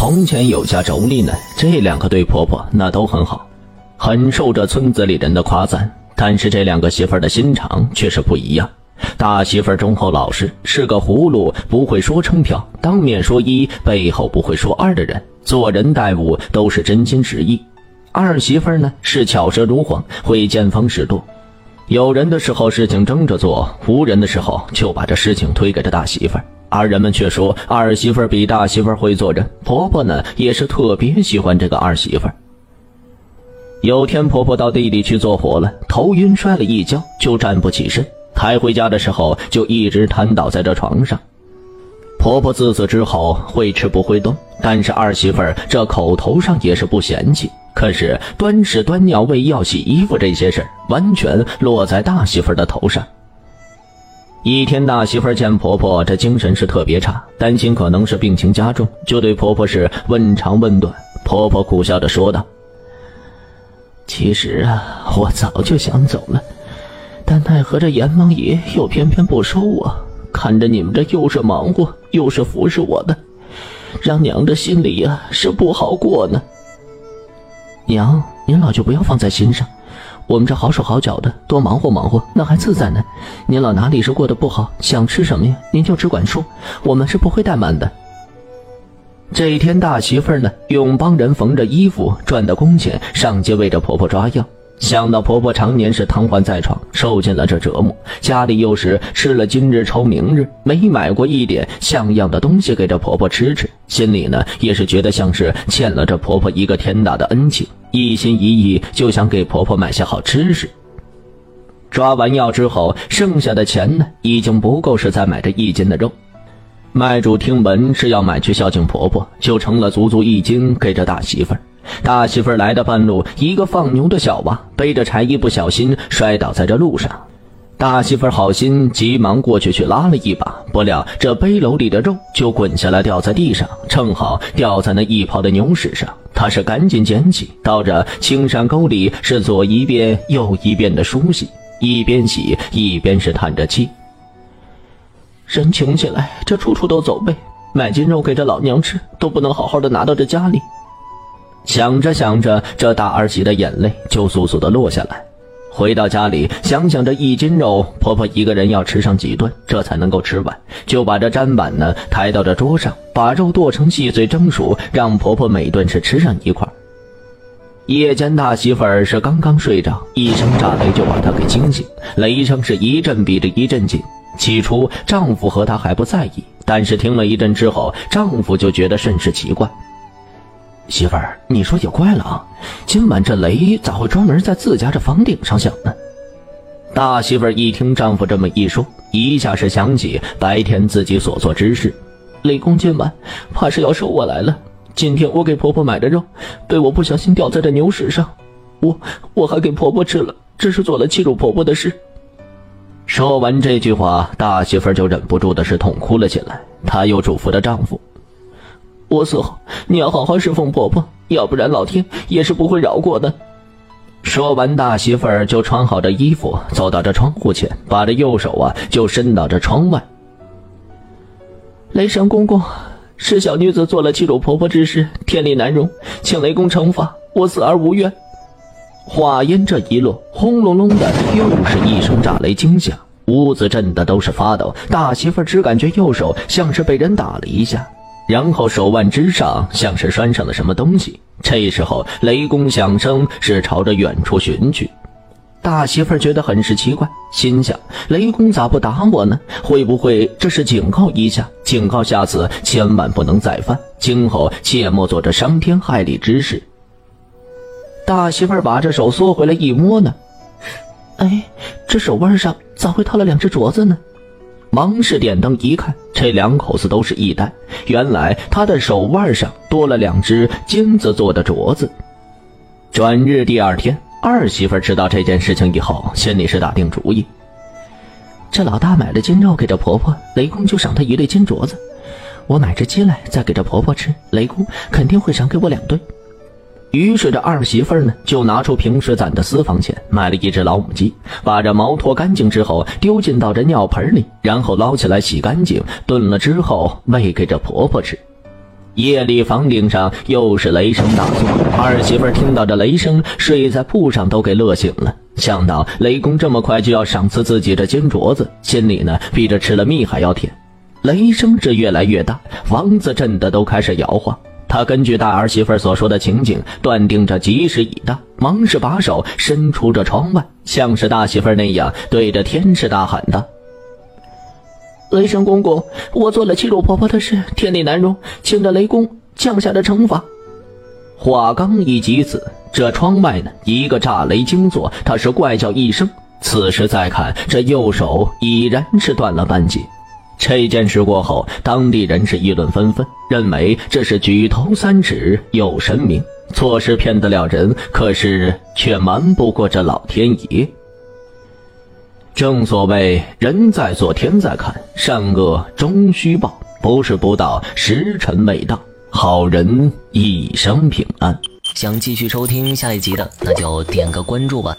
从前有家妯娌呢，这两个对婆婆那都很好，很受这村子里人的夸赞。但是这两个媳妇儿的心肠却是不一样。大媳妇儿忠厚老实，是个葫芦不会说成瓢，当面说一，背后不会说二的人，做人待物都是真心实意。二媳妇儿呢是巧舌如簧，会见风使舵，有人的时候事情争着做，无人的时候就把这事情推给这大媳妇儿。而人们却说二媳妇儿比大媳妇儿会做人，婆婆呢也是特别喜欢这个二媳妇儿。有天婆婆到地里去做活了，头晕摔了一跤，就站不起身。抬回家的时候就一直瘫倒在这床上。婆婆自此之后会吃不会动，但是二媳妇儿这口头上也是不嫌弃，可是端屎端尿、喂药、洗衣服这些事儿完全落在大媳妇儿的头上。一天，大媳妇儿见婆婆这精神是特别差，担心可能是病情加重，就对婆婆是问长问短。婆婆苦笑着说道：“其实啊，我早就想走了，但奈何这阎王爷又偏偏不收我。看着你们这又是忙活又是服侍我的，让娘这心里呀是不好过呢。娘，您老就不要放在心上。”我们这好手好脚的，多忙活忙活，那还自在呢。您老哪里是过得不好，想吃什么呀？您就只管说，我们是不会怠慢的。这一天，大媳妇呢，用帮人缝着衣服赚的工钱上街为着婆婆抓药。想到婆婆常年是瘫痪在床，受尽了这折磨，家里又是吃了今日愁明日，没买过一点像样的东西给这婆婆吃吃，心里呢也是觉得像是欠了这婆婆一个天大的恩情。一心一意就想给婆婆买些好吃食。抓完药之后，剩下的钱呢，已经不够是再买这一斤的肉。卖主听闻是要买去孝敬婆婆，就成了足足一斤给这大媳妇儿。大媳妇儿来的半路，一个放牛的小娃背着柴，一不小心摔倒在这路上。大媳妇儿好心，急忙过去去拉了一把，不料这背篓里的肉就滚下来，掉在地上，正好掉在那一泡的牛屎上。他是赶紧捡起，到这青山沟里是左一遍右一遍的梳洗，一边洗一边是叹着气。人穷起来，这处处都走背，买斤肉给这老娘吃，都不能好好的拿到这家里。想着想着，这大儿媳的眼泪就簌簌的落下来。回到家里，想想这一斤肉，婆婆一个人要吃上几顿，这才能够吃完，就把这砧板呢抬到这桌上。把肉剁成细碎蒸熟，让婆婆每顿是吃上一块。夜间大媳妇儿是刚刚睡着，一声炸雷就把她给惊醒，雷声是一阵比着一阵紧。起初丈夫和她还不在意，但是听了一阵之后，丈夫就觉得甚是奇怪。媳妇儿，你说也怪了啊，今晚这雷咋会专门在自家这房顶上响呢？大媳妇儿一听丈夫这么一说，一下是想起白天自己所做之事。雷公今晚怕是要收我来了。今天我给婆婆买的肉，被我不小心掉在这牛屎上，我我还给婆婆吃了，这是做了欺辱婆婆的事。说完这句话，大媳妇儿就忍不住的是痛哭了起来。她又嘱咐着丈夫：“我死后你要好好侍奉婆婆，要不然老天也是不会饶过的。”说完，大媳妇儿就穿好这衣服，走到这窗户前，把这右手啊就伸到这窗外。雷神公公，是小女子做了欺辱婆婆之事，天理难容，请雷公惩罚我，死而无怨。话音这一落，轰隆隆的又是一声炸雷惊响，屋子震得都是发抖。大媳妇只感觉右手像是被人打了一下，然后手腕之上像是拴上了什么东西。这时候雷公响声是朝着远处寻去。大媳妇觉得很是奇怪，心想：雷公咋不打我呢？会不会这是警告一下，警告下次千万不能再犯，今后切莫做这伤天害理之事。大媳妇把这手缩回来一摸呢，哎，这手腕上咋会套了两只镯子呢？忙是点灯一看，这两口子都是一呆，原来他的手腕上多了两只金子做的镯子。转日第二天。二媳妇知道这件事情以后，心里是打定主意。这老大买了金肉给这婆婆，雷公就赏她一对金镯子。我买只鸡来再给这婆婆吃，雷公肯定会赏给我两对。于是这二媳妇呢，就拿出平时攒的私房钱，买了一只老母鸡，把这毛脱干净之后，丢进到这尿盆里，然后捞起来洗干净，炖了之后喂给这婆婆吃。夜里房顶上又是雷声大作，二媳妇听到这雷声，睡在铺上都给乐醒了。想到雷公这么快就要赏赐自己这金镯子，心里呢比这吃了蜜还要甜。雷声是越来越大，房子震得都开始摇晃。他根据大儿媳妇所说的情景，断定这吉时已到，忙是把手伸出这窗外，像是大媳妇那样对着天师大喊道：“雷神公公，我做了欺辱婆婆的事，天理难容，请着雷公降下的惩罚。”话刚一及此，这窗外呢，一个炸雷惊作，他是怪叫一声。此时再看，这右手已然是断了半截。这件事过后，当地人是议论纷纷，认为这是举头三尺有神明，错事骗得了人，可是却瞒不过这老天爷。正所谓人在做，天在看，善恶终须报，不是不到，时辰未到，好人一生平安。想继续收听下一集的，那就点个关注吧。